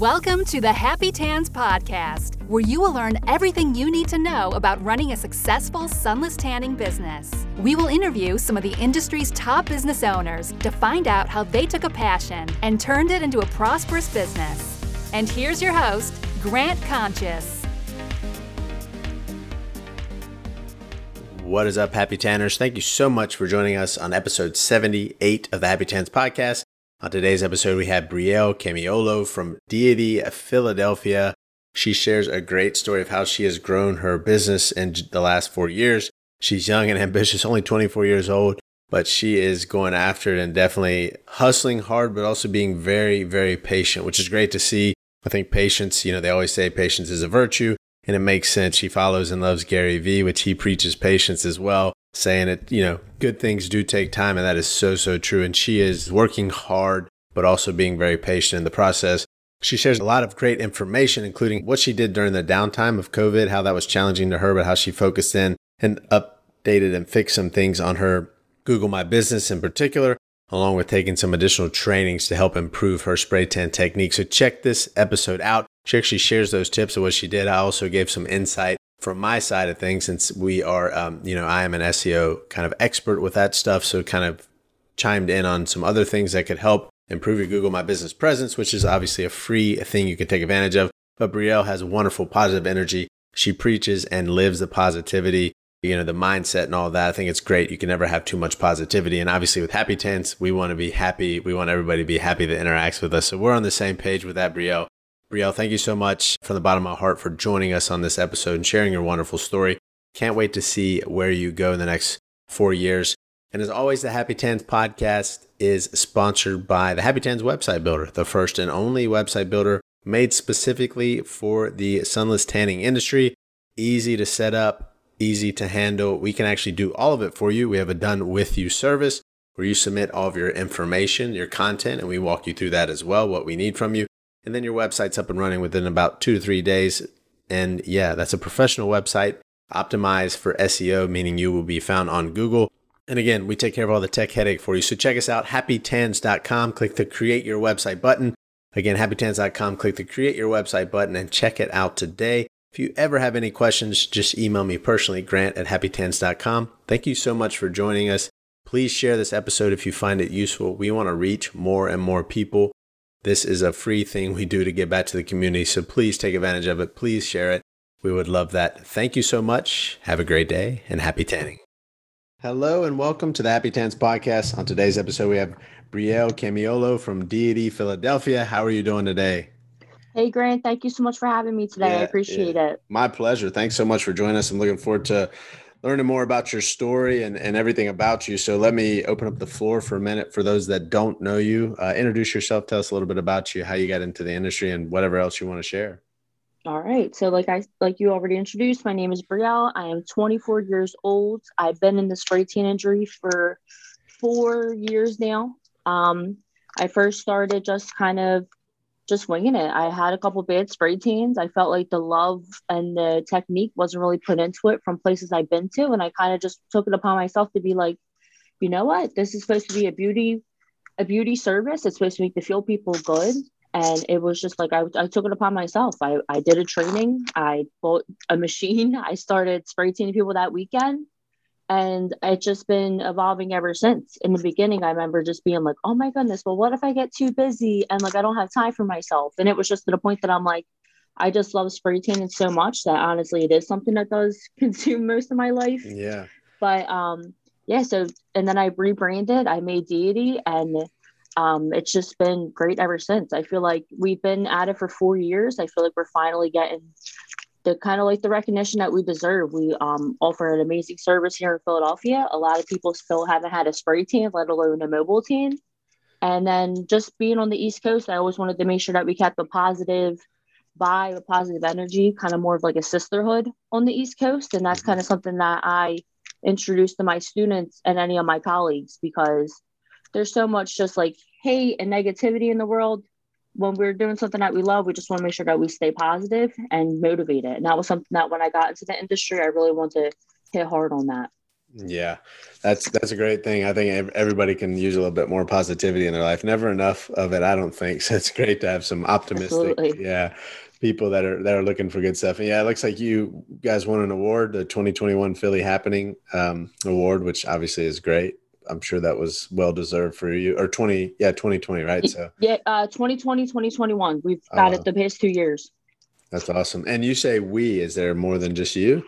Welcome to the Happy Tans Podcast, where you will learn everything you need to know about running a successful sunless tanning business. We will interview some of the industry's top business owners to find out how they took a passion and turned it into a prosperous business. And here's your host, Grant Conscious. What is up, Happy Tanners? Thank you so much for joining us on episode 78 of the Happy Tans podcast. On today's episode, we have Brielle Camiolo from Deity Philadelphia. She shares a great story of how she has grown her business in the last four years. She's young and ambitious, only 24 years old, but she is going after it and definitely hustling hard, but also being very, very patient, which is great to see. I think patience, you know, they always say patience is a virtue, and it makes sense. She follows and loves Gary Vee, which he preaches patience as well saying it, you know, good things do take time. And that is so, so true. And she is working hard, but also being very patient in the process. She shares a lot of great information, including what she did during the downtime of COVID, how that was challenging to her, but how she focused in and updated and fixed some things on her Google My Business in particular, along with taking some additional trainings to help improve her spray tan technique. So check this episode out. She actually shares those tips of what she did. I also gave some insight from my side of things, since we are, um, you know, I am an SEO kind of expert with that stuff. So kind of chimed in on some other things that could help improve your Google My Business presence, which is obviously a free thing you can take advantage of. But Brielle has wonderful positive energy. She preaches and lives the positivity, you know, the mindset and all that. I think it's great. You can never have too much positivity. And obviously with Happy Tans, we want to be happy. We want everybody to be happy that interacts with us. So we're on the same page with that, Brielle. Brielle, thank you so much from the bottom of my heart for joining us on this episode and sharing your wonderful story. Can't wait to see where you go in the next four years. And as always, the Happy Tans podcast is sponsored by the Happy Tans website builder, the first and only website builder made specifically for the sunless tanning industry. Easy to set up, easy to handle. We can actually do all of it for you. We have a done with you service where you submit all of your information, your content, and we walk you through that as well, what we need from you and then your website's up and running within about two to three days. And yeah, that's a professional website optimized for SEO, meaning you will be found on Google. And again, we take care of all the tech headache for you. So check us out, happytans.com. Click the create your website button. Again, happytans.com. Click the create your website button and check it out today. If you ever have any questions, just email me personally, grant at happytans.com. Thank you so much for joining us. Please share this episode if you find it useful. We want to reach more and more people. This is a free thing we do to give back to the community. So please take advantage of it. Please share it. We would love that. Thank you so much. Have a great day and happy tanning. Hello and welcome to the Happy Tans podcast. On today's episode, we have Brielle Camiolo from Deity Philadelphia. How are you doing today? Hey, Grant. Thank you so much for having me today. Yeah, I appreciate yeah. it. My pleasure. Thanks so much for joining us. I'm looking forward to learning more about your story and, and everything about you. So let me open up the floor for a minute for those that don't know you. Uh, introduce yourself. Tell us a little bit about you, how you got into the industry, and whatever else you want to share. All right. So like I like you already introduced, my name is Brielle. I am 24 years old. I've been in the spray tan injury for four years now. Um, I first started just kind of just winging it. I had a couple bad spray tans. I felt like the love and the technique wasn't really put into it from places I've been to. And I kind of just took it upon myself to be like, you know what? This is supposed to be a beauty, a beauty service. It's supposed to make the feel people good. And it was just like I, I took it upon myself. I, I did a training. I bought a machine. I started spray tanning people that weekend and it's just been evolving ever since in the beginning i remember just being like oh my goodness well what if i get too busy and like i don't have time for myself and it was just to the point that i'm like i just love spray tanning so much that honestly it is something that does consume most of my life yeah but um yeah so and then i rebranded i made deity and um, it's just been great ever since. I feel like we've been at it for four years. I feel like we're finally getting the kind of like the recognition that we deserve. We um, offer an amazing service here in Philadelphia. A lot of people still haven't had a spray tan, let alone a mobile tan. And then just being on the East Coast, I always wanted to make sure that we kept a positive vibe, a positive energy, kind of more of like a sisterhood on the East Coast. And that's kind of something that I introduced to my students and any of my colleagues because there's so much just like hate and negativity in the world when we're doing something that we love, we just want to make sure that we stay positive and motivated. And that was something that when I got into the industry, I really want to hit hard on that. Yeah, that's that's a great thing. I think everybody can use a little bit more positivity in their life. Never enough of it, I don't think. So it's great to have some optimistic, Absolutely. yeah, people that are that are looking for good stuff. And yeah, it looks like you guys won an award, the 2021 Philly Happening um, Award, which obviously is great. I'm sure that was well deserved for you or 20 yeah 2020 right? So yeah uh 2020 2021 we've got uh, it the past two years. That's awesome. And you say we is there more than just you?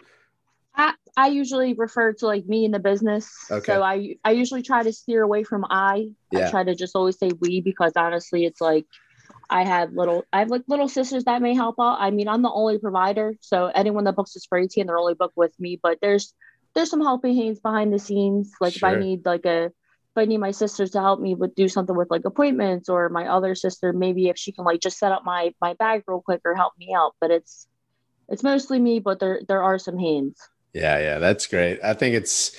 I, I usually refer to like me in the business. Okay. so I I usually try to steer away from I. Yeah. I try to just always say we because honestly it's like I have little I have like little sisters that may help out. I mean I'm the only provider so anyone that books a spray tan they're only booked with me. But there's there's some helping hands behind the scenes. Like sure. if I need like a if I need my sisters to help me with do something with like appointments or my other sister, maybe if she can like just set up my my bag real quick or help me out. But it's it's mostly me, but there there are some hands. Yeah, yeah, that's great. I think it's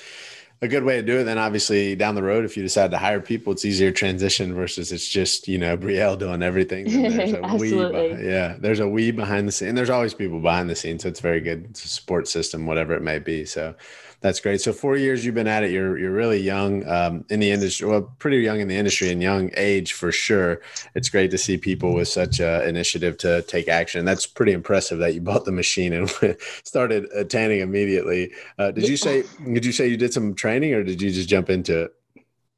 a good way to do it. Then obviously down the road, if you decide to hire people, it's easier transition versus it's just you know Brielle doing everything. There's a Absolutely. We yeah, there's a we behind the scene. And there's always people behind the scenes, so it's very good. It's a support system, whatever it may be. So that's great. So four years you've been at it. You're you're really young um, in the industry. Well, pretty young in the industry and young age for sure. It's great to see people with such a initiative to take action. That's pretty impressive that you bought the machine and started uh, tanning immediately. Uh, did you say? Did you say you did some training or did you just jump into it?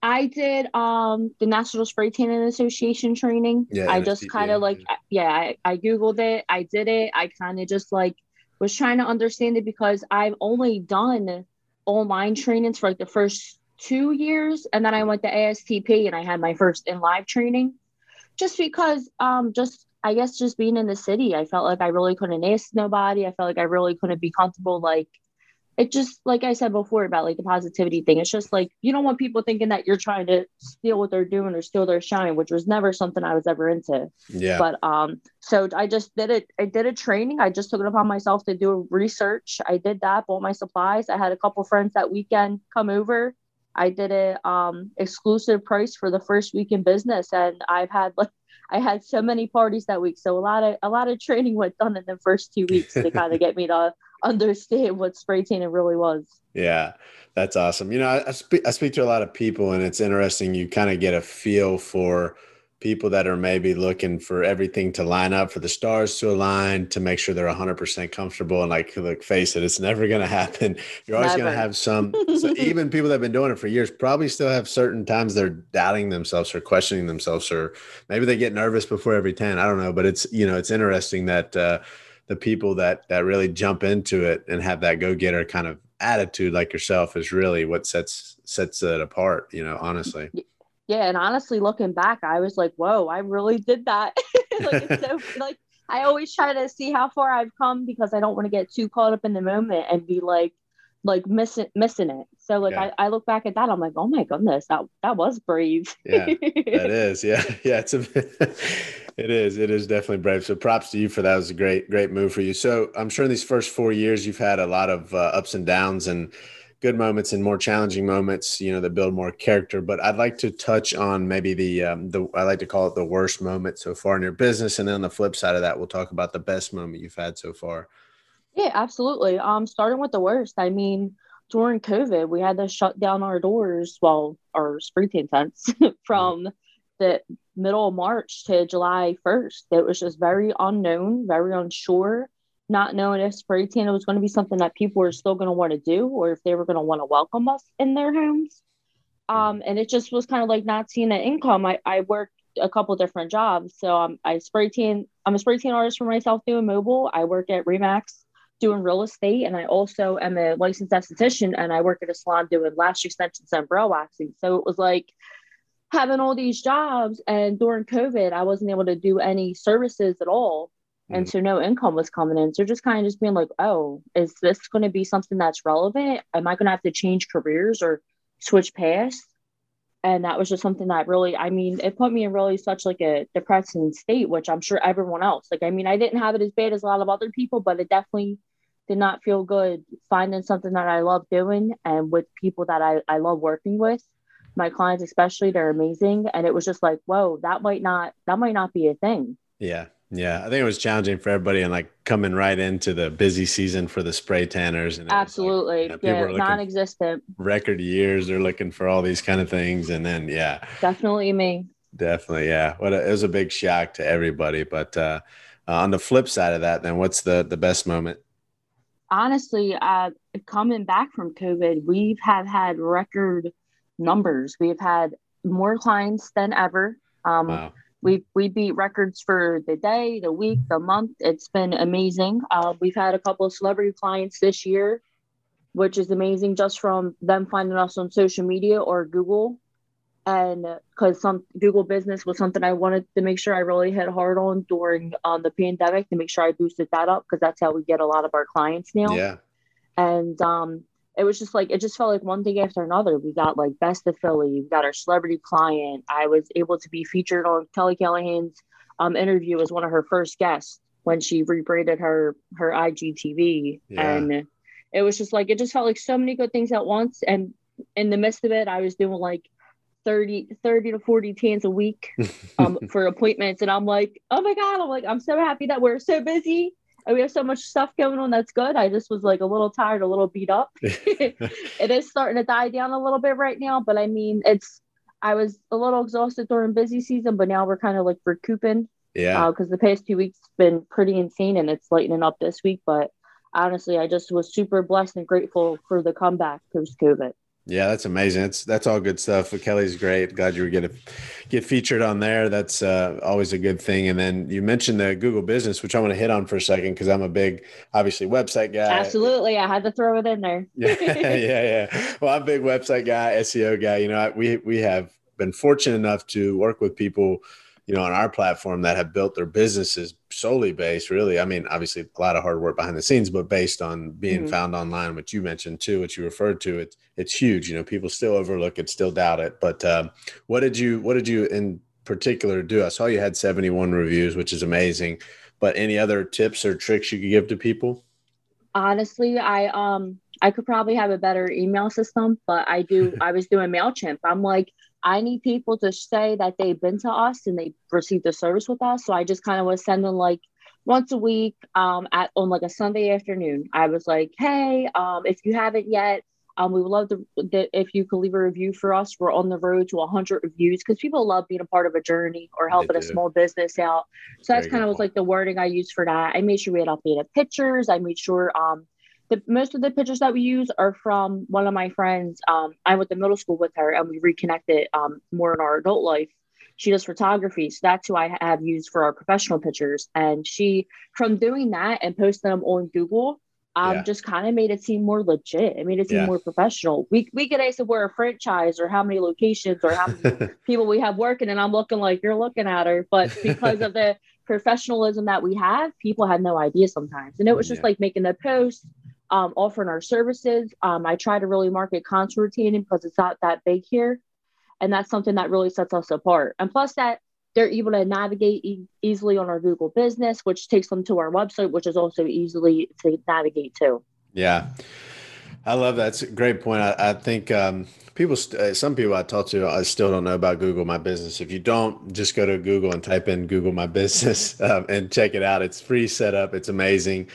I did um the National Spray Tanning Association training. Yeah, I just kind of like yeah, I, I googled it, I did it. I kind of just like was trying to understand it because I've only done online trainings for like the first two years. And then I went to ASTP and I had my first in live training just because, um, just I guess just being in the city, I felt like I really couldn't ask nobody. I felt like I really couldn't be comfortable, like it just like I said before about like the positivity thing. It's just like you don't want people thinking that you're trying to steal what they're doing or steal their shine, which was never something I was ever into. Yeah. But um, so I just did it. I did a training. I just took it upon myself to do research. I did that, bought my supplies. I had a couple friends that weekend come over. I did a um exclusive price for the first week in business, and I've had like I had so many parties that week. So a lot of a lot of training went done in the first two weeks to kind of get me to understand what spray tanning really was. Yeah, that's awesome. You know, I, I, speak I speak to a lot of people, and it's interesting. You kind of get a feel for people that are maybe looking for everything to line up for the stars to align to make sure they're 100% comfortable and like look face it it's never going to happen you're always going to have some so even people that have been doing it for years probably still have certain times they're doubting themselves or questioning themselves or maybe they get nervous before every 10 i don't know but it's you know it's interesting that uh the people that that really jump into it and have that go-getter kind of attitude like yourself is really what sets sets it apart you know honestly. Yeah and honestly looking back i was like whoa i really did that. Like it's so like i always try to see how far i've come because i don't want to get too caught up in the moment and be like like missing missing it. So like yeah. I, I look back at that i'm like oh my goodness that that was brave. Yeah that is. Yeah yeah it's a it is it is definitely brave so props to you for that it was a great great move for you so i'm sure in these first four years you've had a lot of uh, ups and downs and good moments and more challenging moments, you know, that build more character. But I'd like to touch on maybe the um, the I like to call it the worst moment so far in your business, and then on the flip side of that, we'll talk about the best moment you've had so far. Yeah, absolutely. Um, starting with the worst, I mean, during COVID, we had to shut down our doors, well, our spray tan tents from mm. the middle of March to July 1st. It was just very unknown, very unsure not knowing if spray tan was going to be something that people were still going to want to do or if they were going to want to welcome us in their homes. Um, and it just was kind of like not seeing an income. I, I worked a couple different jobs. So um, I spray tan, I'm a spray tan artist for myself doing mobile. I work at Remax doing real estate. And I also am a licensed esthetician and I work at a salon doing lash extensions and brow waxing. So it was like having all these jobs. And during COVID, I wasn't able to do any services at all and mm. so no income was coming in so just kind of just being like oh is this going to be something that's relevant am i going to have to change careers or switch paths and that was just something that really i mean it put me in really such like a depressing state which i'm sure everyone else like i mean i didn't have it as bad as a lot of other people but it definitely did not feel good finding something that i love doing and with people that i, I love working with my clients especially they're amazing and it was just like whoa that might not that might not be a thing yeah Yeah, I think it was challenging for everybody and like coming right into the busy season for the spray tanners. And Absolutely. Like, you know, yeah, non existent. Record years, they're looking for all these kind of things. And then, yeah. Definitely me. Definitely. Yeah. What it was a big shock to everybody. But uh, uh, on the flip side of that, then what's the, the best moment? Honestly, uh, coming back from COVID, we've have had record numbers. We've had more clients than ever. Um, wow we we beat records for the day, the week, the month. It's been amazing. Uh, we've had a couple of celebrity clients this year, which is amazing just from them finding us on social media or Google. And because some Google business was something I wanted to make sure I really hit hard on during um, the pandemic to make sure I boosted that up because that's how we get a lot of our clients now. Yeah. And um, it was just like it just felt like one thing after another. We got like best of Philly, we got our celebrity client. I was able to be featured on Kelly Callahan's um, interview as one of her first guests when she rebranded her her IGTV, yeah. and it was just like it just felt like so many good things at once. And in the midst of it, I was doing like 30, 30 to 40 tans a week um, for appointments. And I'm like, oh my God, I'm like, I'm so happy that we're so busy we have so much stuff going on that's good. I just was like a little tired, a little beat up. it is starting to die down a little bit right now, but I mean, it's I was a little exhausted during busy season, but now we're kind of like recouping. Yeah. Because uh, the past two weeks been pretty insane, and it's lightening up this week. But honestly, I just was super blessed and grateful for the comeback post COVID. Yeah, that's amazing. That's that's all good stuff. Kelly's great. Glad you were going to get featured on there. That's uh, always a good thing. And then you mentioned the Google Business, which I want to hit on for a second because I'm a big, obviously, website guy. Absolutely, I had to throw it in there. yeah, yeah, yeah. Well, I'm a big website guy, SEO guy. You know, we we have been fortunate enough to work with people you know, on our platform that have built their businesses solely based, really. I mean, obviously a lot of hard work behind the scenes, but based on being mm-hmm. found online, which you mentioned too, which you referred to, it's it's huge. You know, people still overlook it, still doubt it. But um, what did you what did you in particular do? I saw you had 71 reviews, which is amazing. But any other tips or tricks you could give to people? Honestly, I um I could probably have a better email system, but I do I was doing MailChimp. I'm like, I need people to say that they've been to us and they received the service with us. So I just kind of was sending like once a week um, at on like a Sunday afternoon. I was like, hey, um, if you haven't yet, um, we would love to that if you could leave a review for us. We're on the road to 100 reviews because people love being a part of a journey or helping a small business out. So that's kind of was like the wording I used for that. I made sure we had updated pictures. I made sure um, the most of the pictures that we use are from one of my friends. Um, I went to middle school with her, and we reconnected um, more in our adult life. She does photography, so that's who I have used for our professional pictures. And she, from doing that and posting them on Google, um, yeah. just kind of made it seem more legit. It made it seem yeah. more professional. We we could ask if we're a franchise or how many locations or how many people we have working, and I'm looking like you're looking at her, but because of the professionalism that we have, people had no idea sometimes, and it was just yeah. like making the post um, offering our services. Um, I try to really market contour tanning because it's not that big here. And that's something that really sets us apart. And plus that they're able to navigate e- easily on our Google business, which takes them to our website, which is also easily to navigate to. Yeah. I love that. It's a great point. I, I think um, people, st- uh, some people I talk to, I still don't know about Google My Business. If you don't, just go to Google and type in Google My Business um, and check it out. It's free setup. It's amazing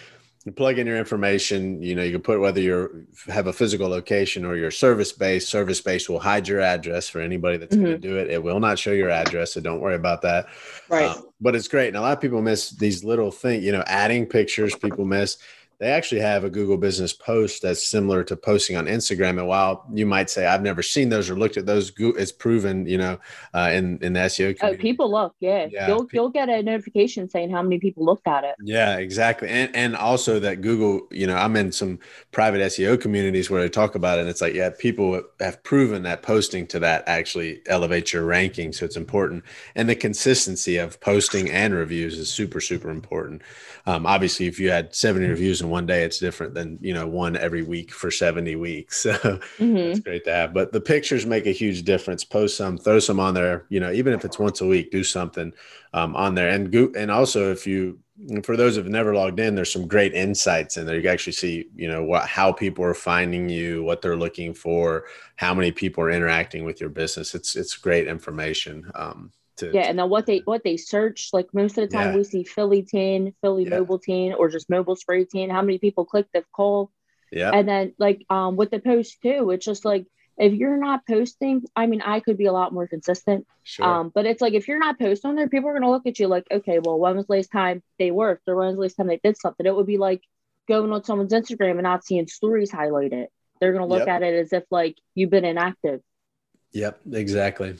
you plug in your information you know you can put whether you have a physical location or your service base service base will hide your address for anybody that's mm-hmm. going to do it. It will not show your address so don't worry about that. Right. Um, but it's great and a lot of people miss these little things you know adding pictures people miss they actually have a Google business post that's similar to posting on Instagram. And while you might say, I've never seen those or looked at those, it's proven, you know, uh, in, in the SEO oh, community. Oh, people look, yeah. yeah. You'll, you'll get a notification saying how many people looked at it. Yeah, exactly. And, and also that Google, you know, I'm in some private SEO communities where they talk about it. And it's like, yeah, people have proven that posting to that actually elevates your ranking. So it's important. And the consistency of posting and reviews is super, super important. Um, obviously, if you had 70 reviews one day, it's different than you know one every week for 70 weeks. So mm-hmm. it's great to have. But the pictures make a huge difference. Post some, throw some on there. You know, even if it's once a week, do something um, on there. And go, and also if you for those who've never logged in, there's some great insights in there. You can actually see, you know, what how people are finding you, what they're looking for, how many people are interacting with your business. It's it's great information. Um, To, yeah, and then what they what they search, like most of the time Yeah. we see Philly tan, Philly Yeah. mobile tan, or just mobile spray tan. How many people click the call? yeah, And then like um with the post too, it's just like if you're not posting, I mean, I could be a lot more consistent. sure. Um, but it's like if you're not posting on there, people are gonna look at you like, okay, well, when was the last time they worked or when was the last time they did something? It would be like going on someone's Instagram and not seeing stories highlighted. They're gonna look Yep. at it as if like you've been inactive. Yep, exactly.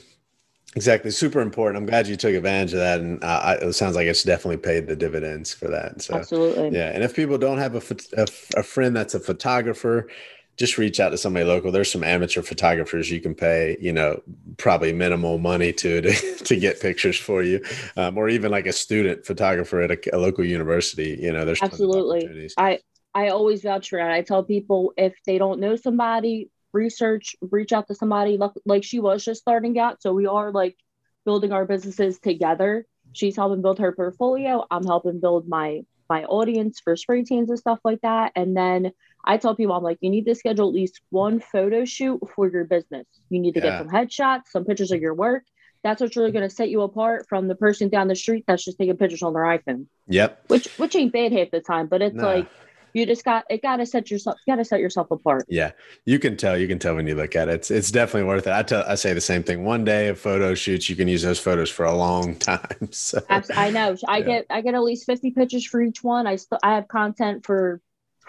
Exactly. Super important. I'm glad you took advantage of that. And uh, I, it sounds like it's definitely paid the dividends for that. So, Absolutely. yeah. And if people don't have a, a, a friend that's a photographer, just reach out to somebody local. There's some amateur photographers you can pay, you know, probably minimal money to to, to get pictures for you, um, or even like a student photographer at a, a local university. You know, there's Absolutely. I I always vouch for that. I tell people if they don't know somebody, research, reach out to somebody. Like, she was just starting out, so we are like building our businesses together. She's helping build her portfolio. I'm helping build my my audience for spray tans and stuff like that. And then I tell people, I'm like, you need to schedule at least one photo shoot for your business. You need to Yeah. get some headshots, some pictures of your work. That's what's really going to set you apart from the person down the street that's just taking pictures on their iPhone, Yep. which which ain't bad half the time. But it's No. like you just got it. Got to set yourself. You got to set yourself apart. Yeah, you can tell. You can tell when you look at it. It's it's definitely worth it. I tell. I say the same thing. One day of photo shoots, you can use those photos for a long time. So I know. I Yeah. get I get at least fifty pictures for each one. I still I have content for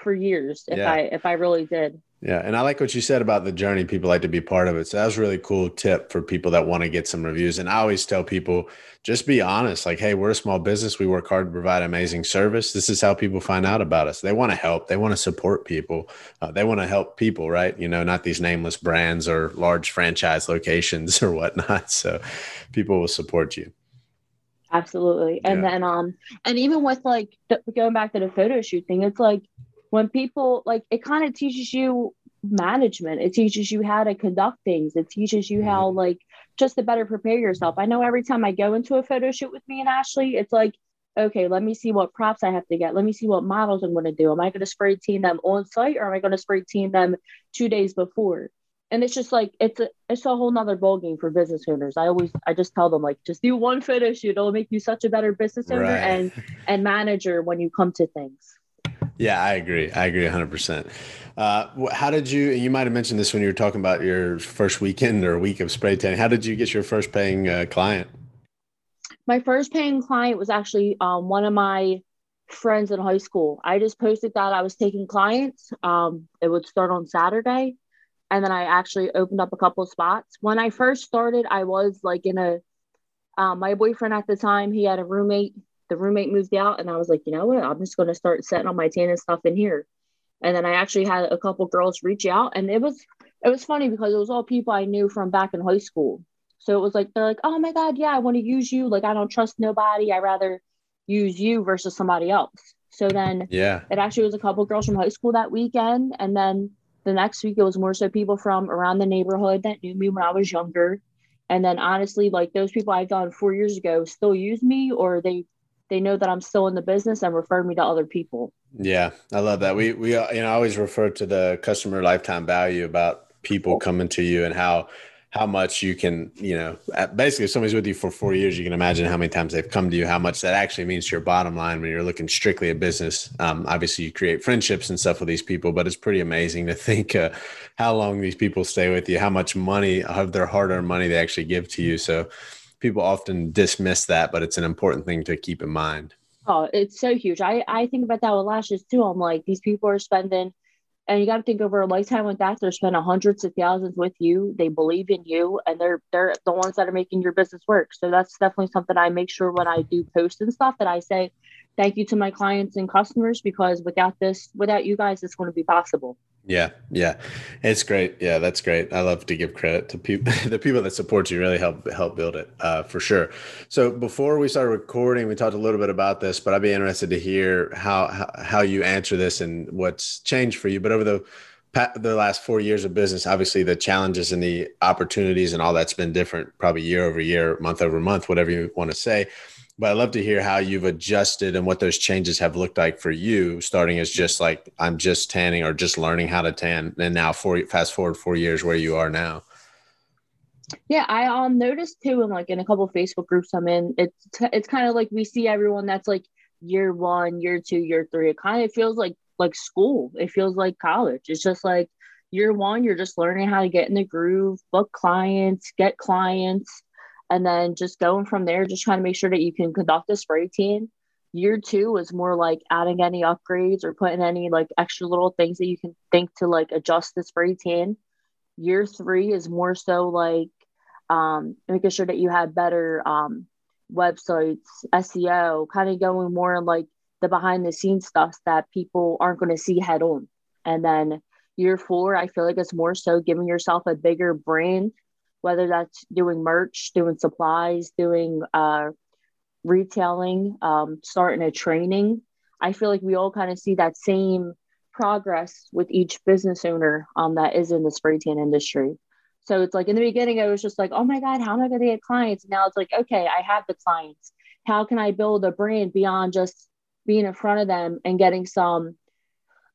for years if Yeah. I if I really did. Yeah, and I like what you said about the journey. People like to be part of it. So that was a really cool tip for people that want to get some reviews. And I always tell people, just be honest. Like, hey, we're a small business. We work hard to provide amazing service. This is how people find out about us. They want to help. They want to support people. Uh, they want to help people, right? You know, not these nameless brands or large franchise locations or whatnot. So people will support you. Absolutely. And Yeah. then um and even with like the, going back to the photo shoot thing, it's like when people like it kind of teaches you management. It teaches you how to conduct things. It teaches you how mm-hmm. like just to better prepare yourself. I know every time I go into a photo shoot with me and Ashley, it's like okay, let me see what props I have to get. Let me see what models I'm going to do. Am I going to spray team them on site or am I going to spray team them two days before? And it's just like it's a it's a whole nother ball game for business owners. I always I just tell them like just do one photo shoot. It'll make you such a better business owner Right. and and manager when you come to things. Yeah, I agree. I agree 100%. Uh, how did you, and you might have mentioned this when you were talking about your first weekend or week of spray tanning. How did you get your first paying uh, client? My first paying client was actually um, one of my friends in high school. I just posted that I was taking clients. Um, it would start on Saturday. And then I actually opened up a couple spots. When I first started, I was like in a, um, my boyfriend at the time, he had a roommate. The roommate moved out, and I was like, you know what? I'm just going to start setting all my tan and stuff in here. And then I actually had a couple girls reach out, and it was it was funny because it was all people I knew from back in high school. So it was like they're like, oh my god, yeah, I want to use you. Like I don't trust nobody. I rather use you versus somebody else. So then Yeah. it actually was a couple girls from high school that weekend, and then the next week it was more so people from around the neighborhood that knew me when I was younger. And then honestly, like those people I've done four years ago still use me, or they they know that I'm still in the business and refer me to other people. Yeah. I love that. We, we, uh, you know, I always refer to the customer lifetime value about people coming to you and how, how much you can, you know, basically if somebody's with you for four years, you can imagine how many times they've come to you, how much that actually means to your bottom line when you're looking strictly at business. Um, obviously you create friendships and stuff with these people, but it's pretty amazing to think uh, how long these people stay with you, how much money of their hard earned money they actually give to you. So people often dismiss that, but it's an important thing to keep in mind. Oh, it's so huge. I, I think about that with lashes too. I'm like, these people are spending, and you got to think over a lifetime with that. They're spending hundreds of thousands with you. They believe in you, and they're they're the ones that are making your business work. So that's definitely something I make sure when I do post and stuff that I say thank you to my clients and customers because without this, without you guys, it's going to be possible. Yeah, yeah, it's great. Yeah, that's great. I love to give credit to people, the people that support you. Really help help build it uh, for sure. So before we started recording, we talked a little bit about this, but I'd be interested to hear how how, you answer this and what's changed for you. But over the the last four years of business, obviously the challenges and the opportunities and all that's been different, probably year over year, month over month, whatever you want to say. But I'd love to hear how you've adjusted and what those changes have looked like for you, starting as just like I'm just tanning or just learning how to tan, and now four fast forward four years where you are now. Yeah, I um noticed too, and like in a couple Facebook groups I'm in, it's it's kind of like we see everyone that's like year one, year two, year three. It kind of feels like like school. It feels like college. It's just like year one, you're just learning how to get in the groove, book clients, get clients, and then just going from there, just trying to make sure that you can conduct a spray tan. Year two is more like adding any upgrades or putting any like extra little things that you can think to like adjust the spray tan. Year three is more so like um, making sure that you have better um, websites, SEO, kind of going more in like the behind the scenes stuff that people aren't going to see head on. And then year four, I feel like it's more so giving yourself a bigger brand, whether that's doing merch, doing supplies, doing uh, retailing, um, starting a training. I feel like we all kind of see that same progress with each business owner um, that is in the spray tan industry. So it's like in the beginning, I was just like, oh my God, how am I going to get clients? Now it's like, okay, I have the clients. How can I build a brand beyond just being in front of them and getting some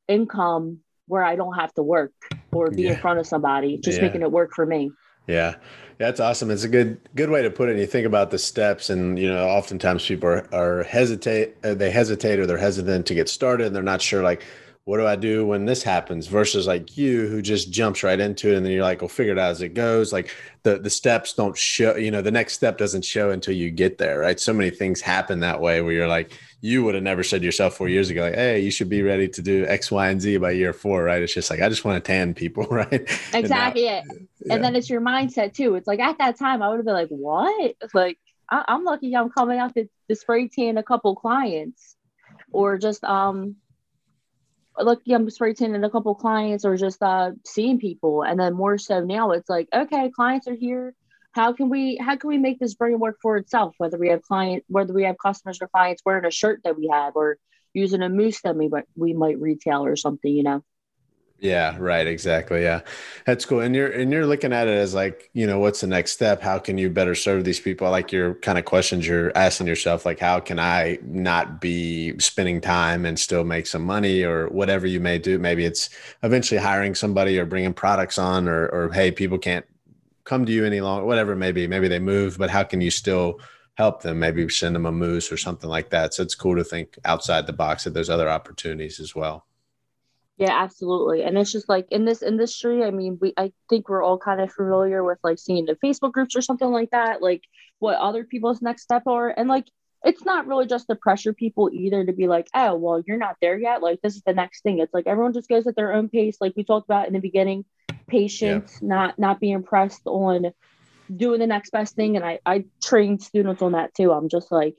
income where I don't have to work or be yeah. in front of somebody, just yeah. making it work for me. Yeah. That's awesome. It's a good good way to put it. And you think about the steps, and you know, oftentimes people are, are hesitate, uh, they hesitate, or they're hesitant to get started, and they're not sure, like, what do I do when this happens versus like you who just jumps right into it and then you're like, we'll figure it out as it goes. Like the the steps don't show, you know, the next step doesn't show until you get there, right? So many things happen that way where you're like, you would have never said to yourself four years ago, like, hey, you should be ready to do X, Y, and Z by year four, right? It's just like I just want to tan people, right? Exactly. And, now, yeah. and then it's your mindset too. It's like at that time I would have been like, what? Like I, am lucky I'm coming out to, to spray tan a couple clients or just um like I'm spray a couple clients or just uh seeing people. And then more so now it's like, okay, clients are here. How can we how can we make this brand work for itself? Whether we have client whether we have customers or clients wearing a shirt that we have or using a mousse that we we might retail or something, you know. Yeah, right. Exactly. Yeah. That's cool. And you're and you're looking at it as like, you know, what's the next step? How can you better serve these people? Like your kind of questions you're asking yourself, like how can I not be spending time and still make some money or whatever you may do? Maybe it's eventually hiring somebody or bringing products on or or hey, people can't come to you any longer, whatever it may be. Maybe they move, but how can you still help them? Maybe send them a mousse or something like that. So it's cool to think outside the box that there's other opportunities as well. Yeah, absolutely. And it's just like in this industry, I mean, we I think we're all kind of familiar with like seeing the Facebook groups or something like that, like what other people's next step are. And like it's not really just to pressure people either to be like, oh, well, you're not there yet. Like this is the next thing. It's like everyone just goes at their own pace, like we talked about in the beginning. Patience, yeah. not not being pressed on doing the next best thing. And I I train students on that too. I'm just like,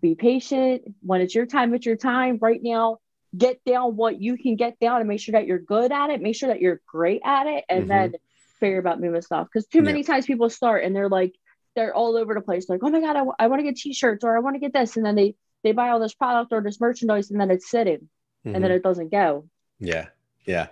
be patient. When it's your time, it's your time. Right now, get down what you can get down and make sure that you're good at it, make sure that you're great at it, and mm-hmm. then figure about moving stuff. Because too many yeah. times people start and they're like, they're all over the place, like, oh my god, I, w- I want to get t-shirts or I want to get this, and then they they buy all this product or this merchandise, and then it's sitting, mm-hmm. and then mm-hmm. it doesn't go. Yeah, yeah,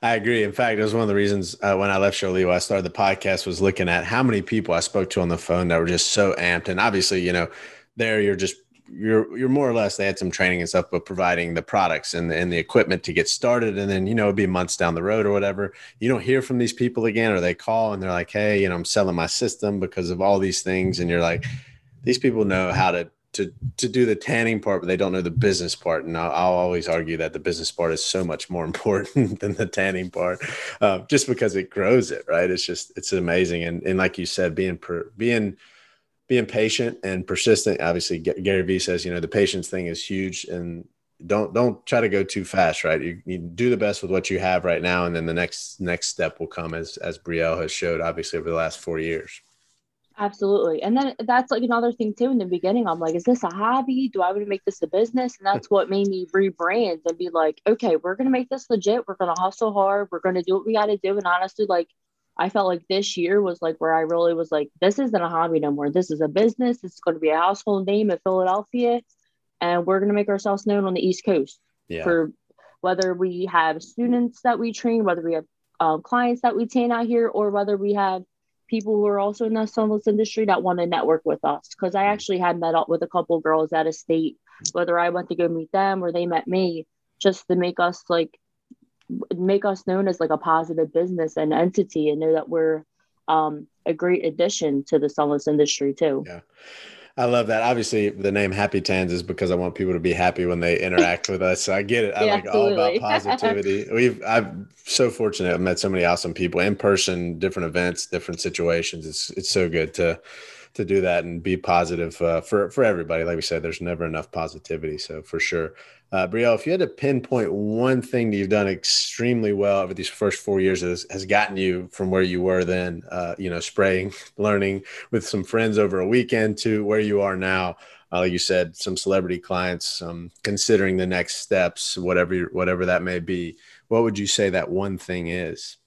I agree. In fact, it was one of the reasons uh, when I left Sjolie, I started the podcast was looking at how many people I spoke to on the phone that were just so amped, and obviously, you know, there you're just you're you're more or less they had some training and stuff, but providing the products and the, and the equipment to get started, and then you know it'd be months down the road or whatever. You don't hear from these people again, or they call and they're like, "Hey, you know, I'm selling my system because of all these things," and you're like, "These people know how to." To, to do the tanning part, but they don't know the business part. And I'll, I'll always argue that the business part is so much more important than the tanning part, uh, just because it grows it, right? It's just, it's amazing. And, and like you said, being, per, being, being patient and persistent. Obviously, Gary Vee says, you know, the patience thing is huge, and don't don't try to go too fast. Right, you, you do the best with what you have right now, and then the next next step will come as as Brielle has showed, obviously over the last four years. Absolutely, and then that's like another thing too. In the beginning, I'm like, is this a hobby? Do I want to make this a business? And that's what made me rebrand and be like, okay, we're gonna make this legit. We're gonna hustle hard. We're gonna do what we got to do. And honestly, like I felt like this year was like where I really was like, this isn't a hobby no more. This is a business. It's going to be a household name in Philadelphia, and we're going to make ourselves known on the East Coast. Yeah. For whether we have students that we train, whether we have um, clients that we train out here, or whether we have people who are also in the sunless industry that want to network with us. Because I actually had met up with a couple girls at a state, whether I went to go meet them or they met me, just to make us like make us known as like a positive business and entity and know that we're um, a great addition to the sunless industry too. Yeah. I love that. Obviously, the name Happy Tans is because I want people to be happy when they interact with us. So I get it. I Yeah, like all about positivity. We've I'm so fortunate. I've met so many awesome people in person, different events, different situations. It's it's so good to to do that and be positive uh, for for everybody. Like we said, there's never enough positivity. So for sure, uh, Brielle, if you had to pinpoint one thing that you've done extremely well over these first four years that has, has gotten you from where you were then, uh, you know, spraying, learning with some friends over a weekend to where you are now. Uh, like you said, some celebrity clients, um, considering the next steps, whatever whatever that may be. What would you say that one thing is?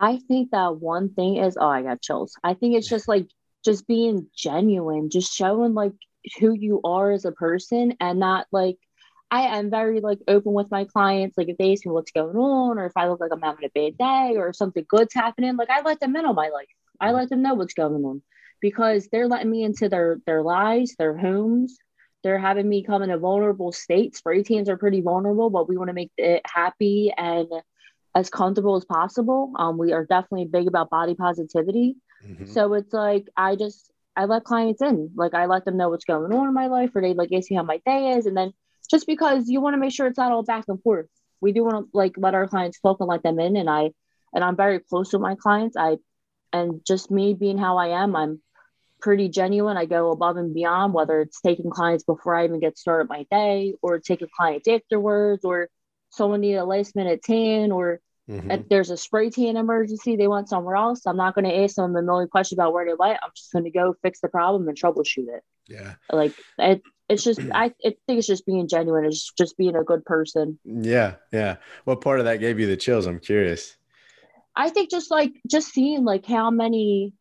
I think that one thing is oh I got chills. I think it's just like just being genuine, just showing like who you are as a person and not like I am very like open with my clients. Like if they ask me what's going on or if I look like I'm having a bad day or if something good's happening, like I let them in on my life. I let them know what's going on because they're letting me into their their lives, their homes. They're having me come in a vulnerable state. Spray tans are pretty vulnerable, but we want to make it happy and as comfortable as possible. Um, we are definitely big about body positivity. Mhm. So it's like I just I let clients in. Like I let them know what's going on in my life, or they like ask me how my day is, and then just because you want to make sure it's not all back and forth, we do want to like let our clients talk and let them in. And I and I'm very close with my clients. I and just me being how I am, I'm pretty genuine. I go above and beyond, whether it's taking clients before I even get started my day, or taking clients afterwards, or someone need a last minute tan, or Mhm. if there's a spray tan emergency they want somewhere else, I'm not going to ask them a million questions about where they went. I'm just going to go fix the problem and troubleshoot it. Yeah. Like it, it's just I, I think it's just being genuine. It's just being a good person. Yeah. Yeah. What part of that gave you the chills? I'm curious. I think just like just seeing like how many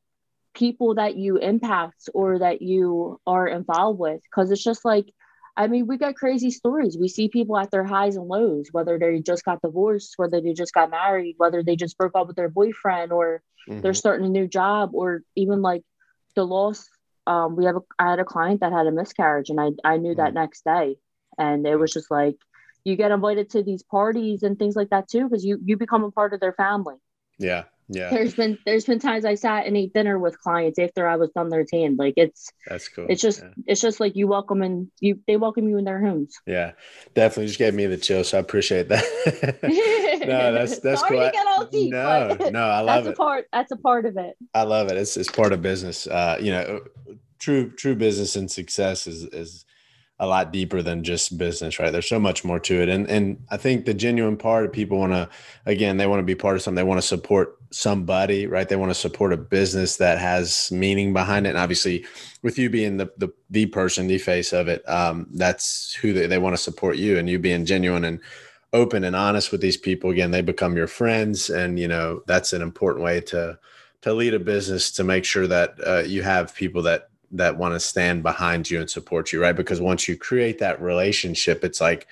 people that you impact or that you are involved with, because it's just like I mean, we got crazy stories. We see people at their highs and lows, whether they just got divorced, whether they just got married, whether they just broke up with their boyfriend, or they're Mhm. starting a new job or even like the loss um we have a I had a client that had a miscarriage and I I knew that next day and it was just like you get invited to these parties and things like that too because you you become a part of their family Yeah. Yeah. there's been there's been times I sat and ate dinner with clients after I was done their tan like it's That's cool. it's just Yeah. it's just like you welcome and you they welcome you in their homes Yeah, definitely just gave me the chill, so I appreciate that. no, that's that's Sorry cool. to get all deep, no, no, I love that's a part that's a part of it I love it. It's it's part of business. Uh, you know, true true business and success is is a lot deeper than just business, right? There's so much more to it, and and I think the genuine part of people want to, again, they want to be part of something. They want to support somebody, right? They want to support a business that has meaning behind it, and obviously, with you being the the the person, the face of it, um, that's who they, they want to support you, and you being genuine and open and honest with these people. Again, they become your friends, and you know that's an important way to to lead a business to make sure that uh, you have people that that want to stand behind you and support you right because once you create that relationship it's like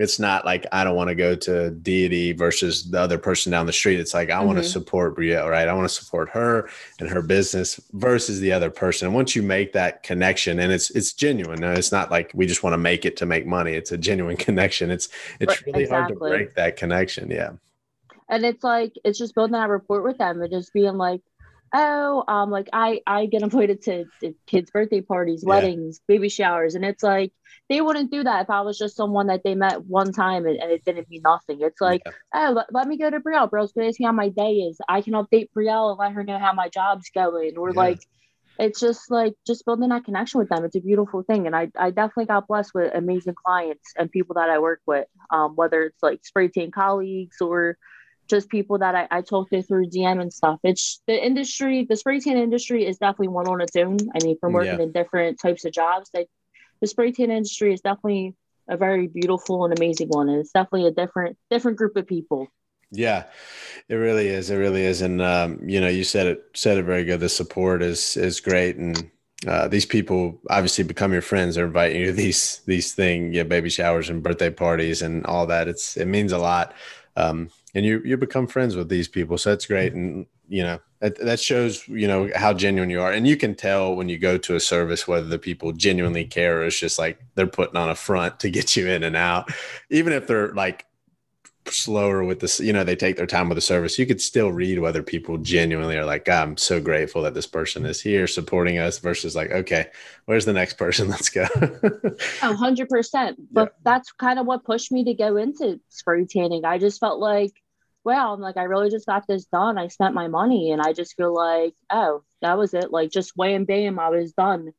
it's not like i don't want to go to deity versus the other person down the street. It's like i want to mm-hmm. support brielle right? I want to support her and her business versus the other person. And once you make that connection and it's it's genuine no, it's not like we just want to make it to make money. It's a genuine connection. It's it's Right, really hard to break that connection yeah. And it's like it's just building that rapport with them and just being like oh um like i i get invited to, to kids birthday parties Yeah. weddings baby showers. And it's like they wouldn't do that if i was just someone that they met one time and, and it didn't mean nothing. It's like Yeah. oh let, let me go to brielle. Brielle's ask me how my day is? I can update brielle and let her know how my job's going. Or Yeah. like it's just like just building that connection with them. It's a beautiful thing. And i, I definitely got blessed with amazing clients and people that i work with um, whether it's like spray tan colleagues or just people that I, I talk to through DM and stuff. It's the industry, the spray tan industry is definitely one on its own. I mean, from working Yeah. in different types of jobs, that the spray tan industry is definitely a very beautiful and amazing one. And it's definitely a different different group of people. Yeah, it really is. It really is. And um, you know, you said it said it very good. The support is is great, and uh, these people obviously become your friends. They're inviting you to these these thing, yeah, baby showers and birthday parties and all that. It's it means a lot. Um, and you you become friends with these people, so that's great. And you know that, that shows you know how genuine you are, and you can tell when you go to a service whether the people genuinely care or it's just like they're putting on a front to get you in and out, even if they're like slower with this, you know, they take their time with the service. You could still read whether people genuinely are like, I'm so grateful that this person is here supporting us versus like, okay, where's the next person? Let's go. oh, 100%. But yeah. that's kind of what pushed me to go into spray tanning. I just felt like, well, I'm like, I really just got this done. I spent my money and I just feel like, oh, that was it. Like just wham bam, I was done.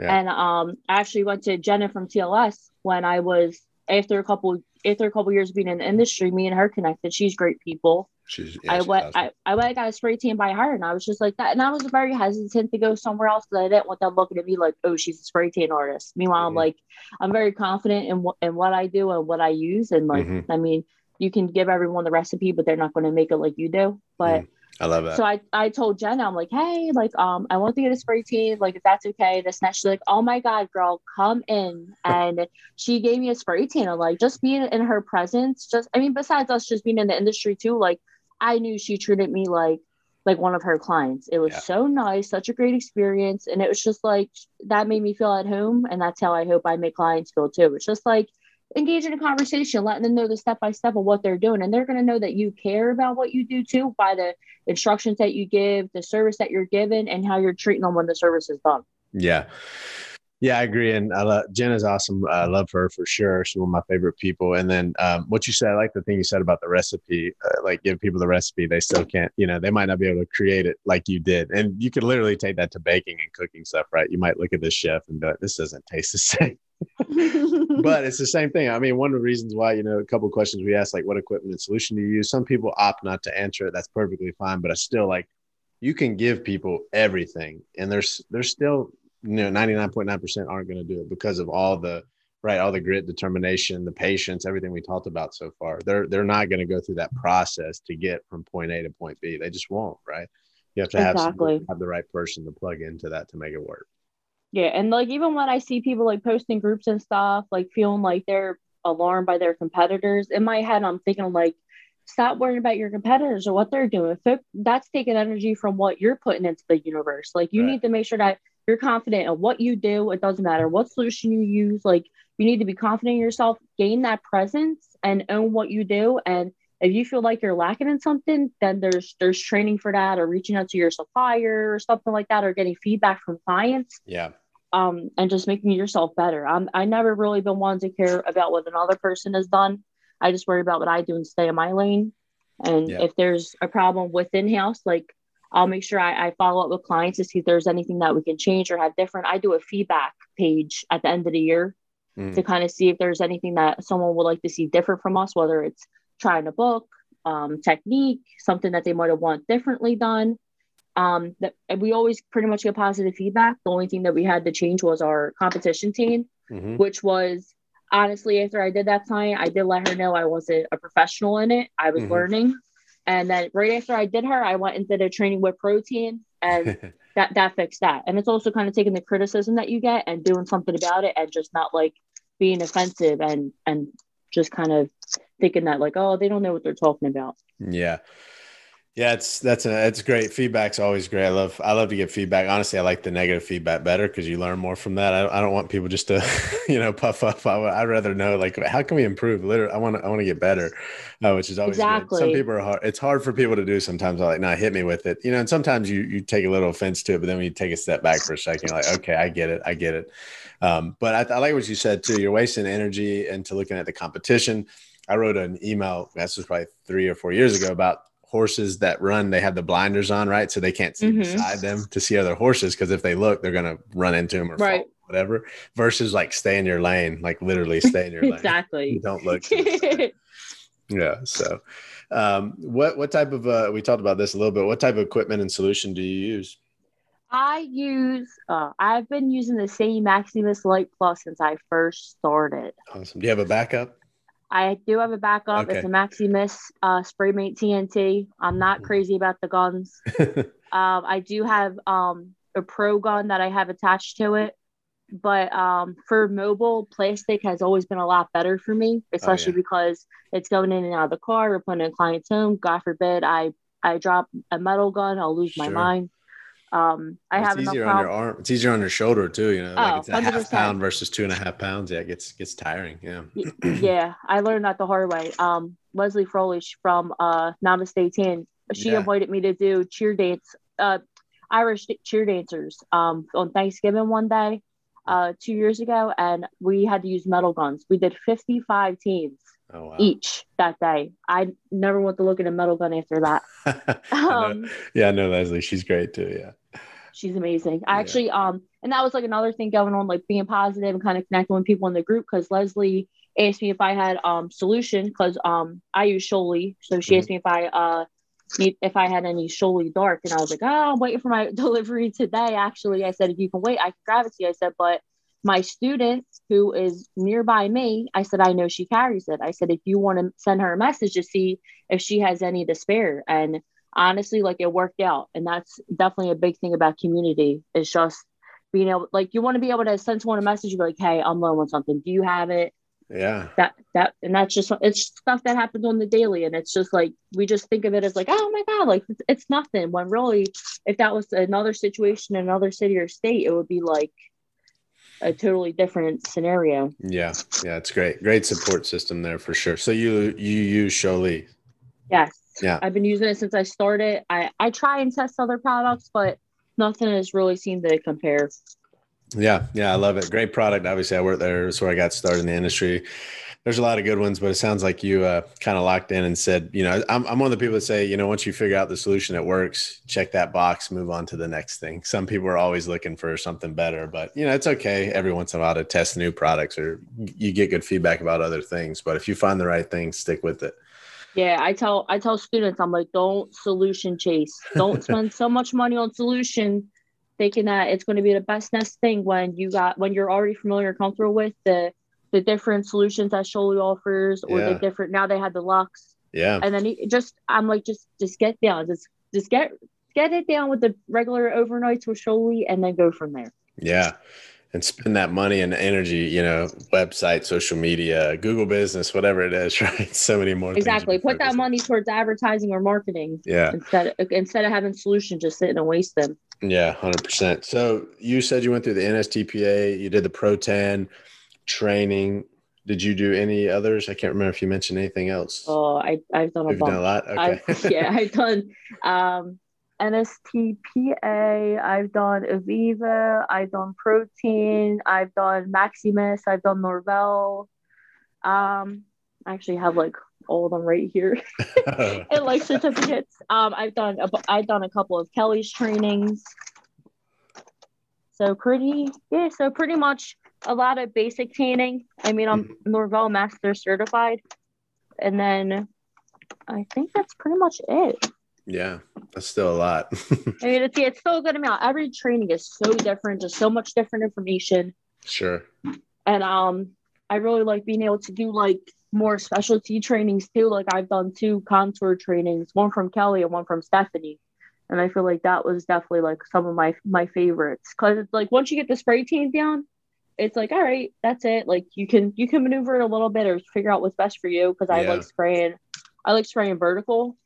Yeah. And um, I actually went to Jenna from TLS when I was after a couple after a couple years being in the industry, me and her connected. She's great people. She's, yeah, I went I, I went I got a spray tan by her and I was just like that. And I was very hesitant to go somewhere else because I didn't want them looking at me like, oh, she's a spray tan artist. Meanwhile, mm-hmm. I'm like, I'm very confident in what in what I do and what I use. And like, mm-hmm. I mean, you can give everyone the recipe, but they're not going to make it like you do. But mm. I love that. So I, I told Jenna, I'm like, hey, like, um, I want to get a spray tan, like, if that's okay. This next, she's like, oh my God, girl, come in. And she gave me a spray tan. And like, just being in her presence, just, I mean, besides us just being in the industry too, like, I knew she treated me like, like one of her clients. It was yeah. so nice, such a great experience. And it was just like, that made me feel at home. And that's how I hope I make clients feel too. It's just like, engage in a conversation, letting them know the step by step of what they're doing. And they're going to know that you care about what you do too by the instructions that you give, the service that you're given, and how you're treating them when the service is done. Yeah. Yeah, I agree. And I love Jen is awesome. I love her for sure. She's one of my favorite people. And then um, what you said, I like the thing you said about the recipe. Uh, like give people the recipe, they still can't. You know, they might not be able to create it like you did. And you could literally take that to baking and cooking stuff, right? You might look at this chef and be like, "This doesn't taste the same." But it's the same thing. I mean, one of the reasons why, you know, a couple questions we asked, like what equipment and solution do you use? Some people opt not to answer it. That's perfectly fine. But I still like you can give people everything and there's there's still you know 99.9% aren't going to do it because of all the right all the grit determination the patience everything we talked about so far they're they're not going to go through that process to get from point a to point b they just won't right you have to have exactly. have the right person to plug into that to make it work yeah, and like even when I see people like posting groups and stuff, like feeling like they're alarmed by their competitors, in my head I'm thinking like, stop worrying about your competitors or what they're doing. That's taking energy from what you're putting into the universe, like you right. need to make sure that you're confident in what you do. It doesn't matter what solution you use. Like you need to be confident in yourself, gain that presence, and own what you do. And if you feel like you're lacking in something, then there's there's training for that, or reaching out to your supplier or something like that, or getting feedback from clients. Yeah um, and just making yourself better. I'm, I never really been one to care about what another person has done. I just worry about what I do and stay in my lane. And yeah. if there's a problem within house, like I'll make sure I, I, follow up with clients to see if there's anything that we can change or have different. I do a feedback page at the end of the year mm. to kind of see if there's anything that someone would like to see different from us, whether it's trying a book, um, technique, something that they might have want differently done um that we always pretty much get positive feedback. The only thing that we had to change was our competition team mm-hmm. which was honestly after i did that client i did let her know i wasn't a professional in it. I was mm-hmm. learning. And then right after i did her i went into the training with Pro Tan and that that fixed that. And it's also kind of taking the criticism that you get and doing something about it and just not like being offensive and and just kind of thinking that like oh they don't know what they're talking about. Yeah yeah, it's that's a it's great. Feedback's always great. I love I love to get feedback. Honestly, I like the negative feedback better because you learn more from that. I, I don't want people just to you know puff up. I, would rather know like how can we improve. Literally, I want to I want to get better, uh, which is always exactly. Good. Some people are hard. It's hard for people to do sometimes. I like, nah, hit me with it. You know, and sometimes you you take a little offense to it, but then when you take a step back for a second, you're like, okay, I get it, I get it. Um, but I, I like what you said too. You're wasting energy into looking at the competition. I wrote an email. This was probably three or four years ago about horses that run, they have the blinders on, right? So they can't see mm-hmm. beside them to see other horses because if they look, they're gonna run into them or right. whatever. Versus like stay in your lane, like literally stay in your lane. exactly. You don't look. yeah. So, um, what what type of uh, we talked about this a little bit. What type of equipment and solution do you use? I use. Uh, I've been using the same Maximist Lite Plus since I first started. Awesome. Do you have a backup? I do have a backup. Okay. It's a Maximist uh, spray mate TNT. I'm not crazy about the guns. um, I do have um, a pro gun that I have attached to it, but um, for mobile, plastic has always been a lot better for me, especially oh, yeah. because it's going in and out of the car or putting in a client's home. God forbid I I drop a metal gun, I'll lose sure. my mind. Um, I it's have easier on your arm. It's easier on your shoulder too. You know, like oh, it's a 100%. half pound versus two and a half pounds. Yeah, it gets gets tiring. Yeah. yeah, I learned that the hard way. Um, Leslie Froley from uh, Namaste Tan. She Yeah. invited me to do cheer dance, uh, Irish cheer dancers um, on Thanksgiving one day uh, two years ago, and we had to use metal guns. We did 55 teams Oh wow. each that day. I never went to look at a metal gun after that. I Um, yeah, I know Leslie. She's great too. Yeah. She's amazing. I Yeah. actually, um, and that was like another thing going on, like being positive and kind of connecting with people in the group. Because Leslie asked me if I had um solution, because um I use Sjolie, so she Mhm. asked me if I uh need if I had any Sjolie dark, and I was like, oh, I'm waiting for my delivery today. Actually, I said if you can wait, I can grab it to you. I said, but my student who is nearby me, I said, I know she carries it. I said, if you want to send her a message to see if she has any to spare. And honestly, like it worked out. And that's definitely a big thing about community it's just being able, like, you want to be able to send someone a message, and be like, hey, I'm low on something. Do you have it? Yeah. That, that, and that's just, it's stuff that happens on the daily. And it's just like, we just think of it as like, oh my God, like it's, it's nothing. When really, if that was another situation in another city or state, it would be like, a totally different scenario. Yeah. Yeah. It's great. Great support system there for sure. So you you use Sjolie. Yes. Yeah. I've been using it since I started. I, I try and test other products, but nothing has really seemed to compare. Yeah, yeah, I love it. Great product. Obviously, I worked there. That's where I got started in the industry. There's a lot of good ones, but it sounds like you uh, kind of locked in and said, you know, I'm, I'm one of the people that say, you know, once you figure out the solution that works, check that box, move on to the next thing. Some people are always looking for something better, but you know, it's okay every once in a while to test new products or you get good feedback about other things. But if you find the right thing, stick with it. Yeah, I tell I tell students, I'm like, don't solution chase. Don't spend so much money on solution thinking that it's going to be the best next thing when you got when you're already familiar and comfortable with the the different solutions that Sjolie offers or Yeah. the different now they had the Lux. Yeah. And then you just I'm like just just get down. Just just get get it down with the regular overnights with Sjolie and then go from there. Yeah. And spend that money and energy, you know, website, social media, Google business, whatever it is, right? So many more. Exactly. Put that on. money towards advertising or marketing Yeah. instead of, instead of having solutions just sitting and waste them. Yeah, hundred percent. So you said you went through the NSTPA, you did the Pro Tan training. Did you do any others? I can't remember if you mentioned anything else. Oh, I I've done a Have you done a lot? Okay. yeah, I've done um NSTPA, I've done Aviva, I've done Pro Tan, I've done Maximist, I've done Norvell. Um, I actually have like all of them right here and like certificates. Um, I've done a, I've done a couple of Kelly's trainings. So pretty yeah, so pretty much a lot of basic tanning. I mean, I'm Norvell Master certified, and then I think that's pretty much it. Yeah, that's still a lot. I mean, it's, it's still a good amount. Every training is so different, just so much different information. sure. And um, I really like being able to do like more specialty trainings too. Like I've done two contour trainings, one from Kelly and one from Stephanie. And I feel like that was definitely like some of my my favorites. Cause it's like once you get the spray tan down, it's like, all right, that's it. Like you can you can maneuver it a little bit or figure out what's best for you. Cause I Yeah. like spraying I like spraying vertical.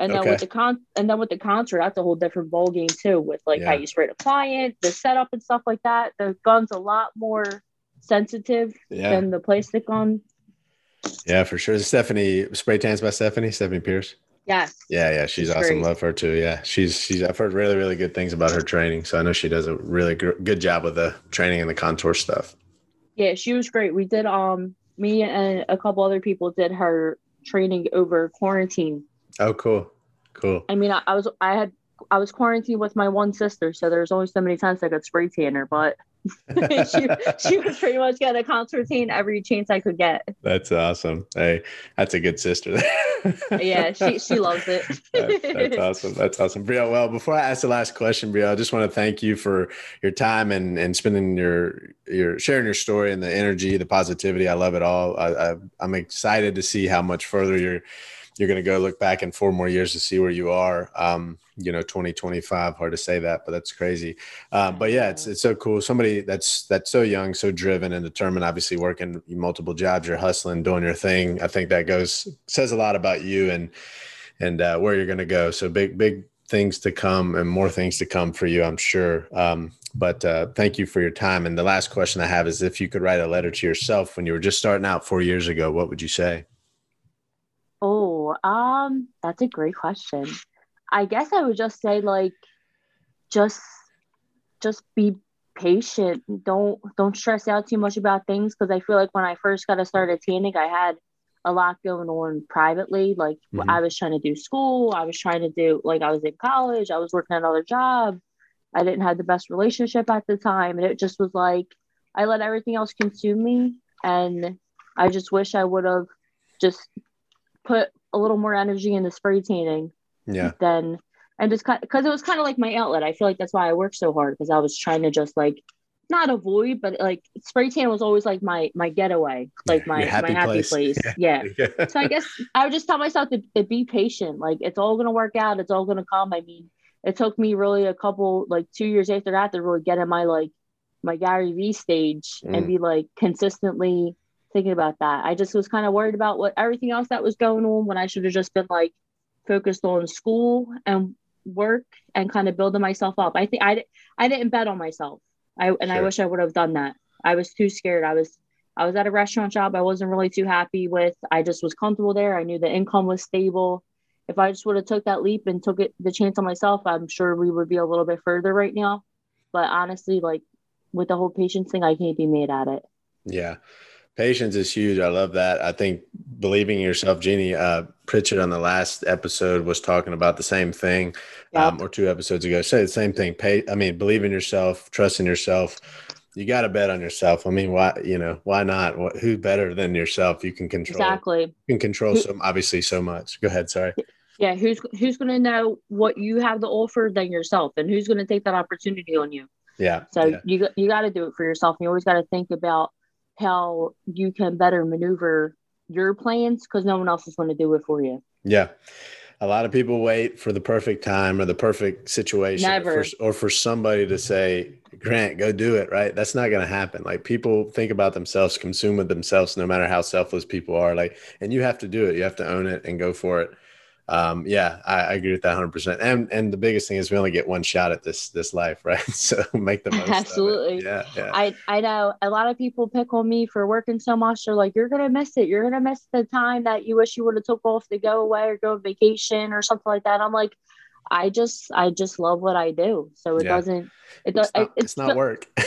And then Okay. with the con and then with the contour, that's a whole different ball game too, with like how you spray the client, the setup and stuff like that. The gun's a lot more sensitive Yeah, than the plastic gun. yeah, for sure. Stephanie spray tans by Stephanie, Stephanie Pierce. Yes. Yeah, yeah, she's, She's awesome. great. Love her too. Yeah, she's she's. I've heard really really good things about her training, so I know she does a really gr- good job with the training and the contour stuff. Yeah, she was great. We did um me and a couple other people did her training over quarantine. Oh, cool, cool. I mean, I, I was I had I was quarantined with my one sister, so there's only so many times I could spray tan her, but she she was pretty much getting a contour tan every chance I could get. That's awesome. Hey, that's a good sister. Yeah, she she loves it. That- that's awesome. That's awesome. Brielle, well, before I ask the last question, Brielle, I just want to thank you for your time and, and spending your, your sharing your story and the energy, the positivity. I love it all. I, I, I'm excited to see how much further you're, you're going to go look back in four more years to see where you are. Um, you know, 2025, hard to say that, but that's crazy. Um, but yeah, it's, it's so cool. Somebody that's, that's so young, so driven and determined, obviously working multiple jobs, you're hustling, doing your thing. I think that goes, says a lot about you and, and uh, where you're going to go. So big, big things to come and more things to come for you, I'm sure. Um, but uh, thank you for your time. And the last question I have is if you could write a letter to yourself when you were just starting out four years ago, what would you say? Oh, um, that's a great question. I guess I would just say like just just be patient. Don't don't stress out too much about things because I feel like when I first got a started tanning, I had a lot going on privately. Like mm-hmm. I was trying to do school, I was trying to do like I was in college, I was working another job. I didn't have the best relationship at the time, and it just was like I let everything else consume me, and I just wish I would have just put a little more energy into spray tanning. Yeah. Then and just because it was kind of like my outlet. I feel like that's why I worked so hard because I was trying to just like not avoid, but like spray tan was always like my my getaway, like my happy my happy place. place. Yeah. yeah. so I guess I would just tell myself to, to be patient. Like it's all gonna work out. It's all gonna come. I mean, it took me really a couple like two years after that to really get in my like my Gary V stage mm. and be like consistently thinking about that. I just was kind of worried about what everything else that was going on when I should have just been like focused on school and work and kind of building myself up. I think I I didn't bet on myself. I and sure. I wish I would have done that. I was too scared. I was I was at a restaurant job I wasn't really too happy with. I just was comfortable there. I knew the income was stable. If I just would have took that leap and took it the chance on myself, I'm sure we would be a little bit further right now. But honestly, like with the whole patience thing, I can't be made at it. Yeah. Patience is huge. I love that. I think believing in yourself, Jeannie uh, Pritchett on the last episode was talking about the same thing, um, or two episodes ago. Say the same thing. Pay. I mean, believe in yourself, trust in yourself. You got to bet on yourself. I mean, why? You know, why not? What, who better than yourself? You can control. Exactly. You can control who, some, obviously, so much. Go ahead. Sorry. Yeah. Who's Who's going to know what you have to offer than yourself, and who's going to take that opportunity on you? Yeah. So yeah. you you got to do it for yourself. You always got to think about how you can better maneuver your plans because no one else is going to do it for you. Yeah. A lot of people wait for the perfect time or the perfect situation or for, or for somebody to say, Grant, go do it. Right. That's not going to happen. Like people think about themselves, consume with themselves, no matter how selfless people are. Like, and you have to do it. You have to own it and go for it um, yeah, I, I, agree with that 100. percent And and the biggest thing is we only get one shot at this this life, right? So make the most. Absolutely. Yeah, yeah. I I know a lot of people pick on me for working so much. They're like, you're gonna miss it. You're gonna miss the time that you wish you would have took off to go away or go on vacation or something like that. I'm like, I just I just love what I do. So it yeah. doesn't it does it's, not, it's, it's not work.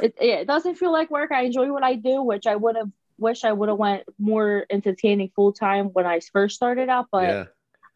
it, it doesn't feel like work. I enjoy what I do, which I would have wish I would have went more into tanning full time when I first started out, but. Yeah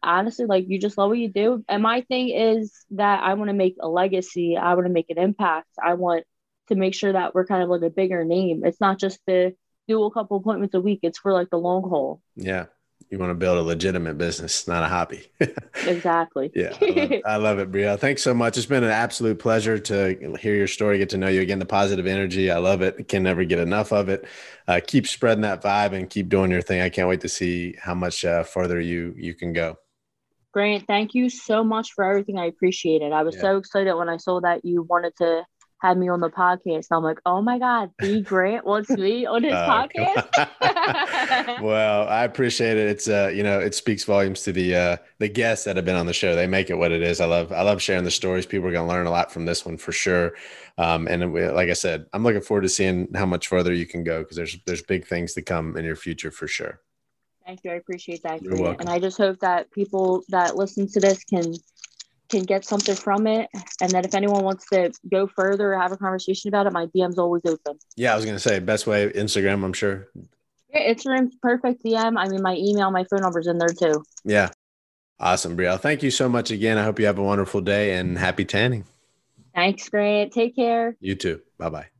honestly like you just love what you do. And my thing is that i want to make a legacy. I want to make an impact. I want to make sure that we're kind of like a bigger name. It's not just to do a couple appointments a week. It's for like the long haul. Yeah. You want to build a legitimate business not a hobby. Exactly. Yeah I love, I love it Brielle. thanks so much. It's been an absolute pleasure to hear your story get to know you again. The positive energy i love it. Can never get enough of it. Uh, keep spreading that vibe and keep doing your thing. I can't wait to see how much uh, further you you can go Grant, thank you so much for everything. I appreciate it. I was yeah. so excited when I saw that you wanted to have me on the podcast. I'm like, oh my God, B Grant wants me on his oh, podcast. well, I appreciate it. It's uh, you know, it speaks volumes to the uh the guests that have been on the show. They make it what it is. I love I love sharing the stories. People are gonna learn a lot from this one for sure. Um, and like I said, I'm looking forward to seeing how much further you can go because there's there's big things to come in your future for sure. Thank you. I appreciate that. You're welcome. And I just hope that people that listen to this can can get something from it. And that if anyone wants to go further or have a conversation about it, my DM's always open. Yeah, I was gonna say best way Instagram, I'm sure. Yeah, Instagram's perfect DM. I mean my email, my phone number's in there too. Yeah. Awesome, Brielle. Thank you so much again. I hope you have a wonderful day and happy tanning. Thanks, Grant. Take care. You too. Bye bye.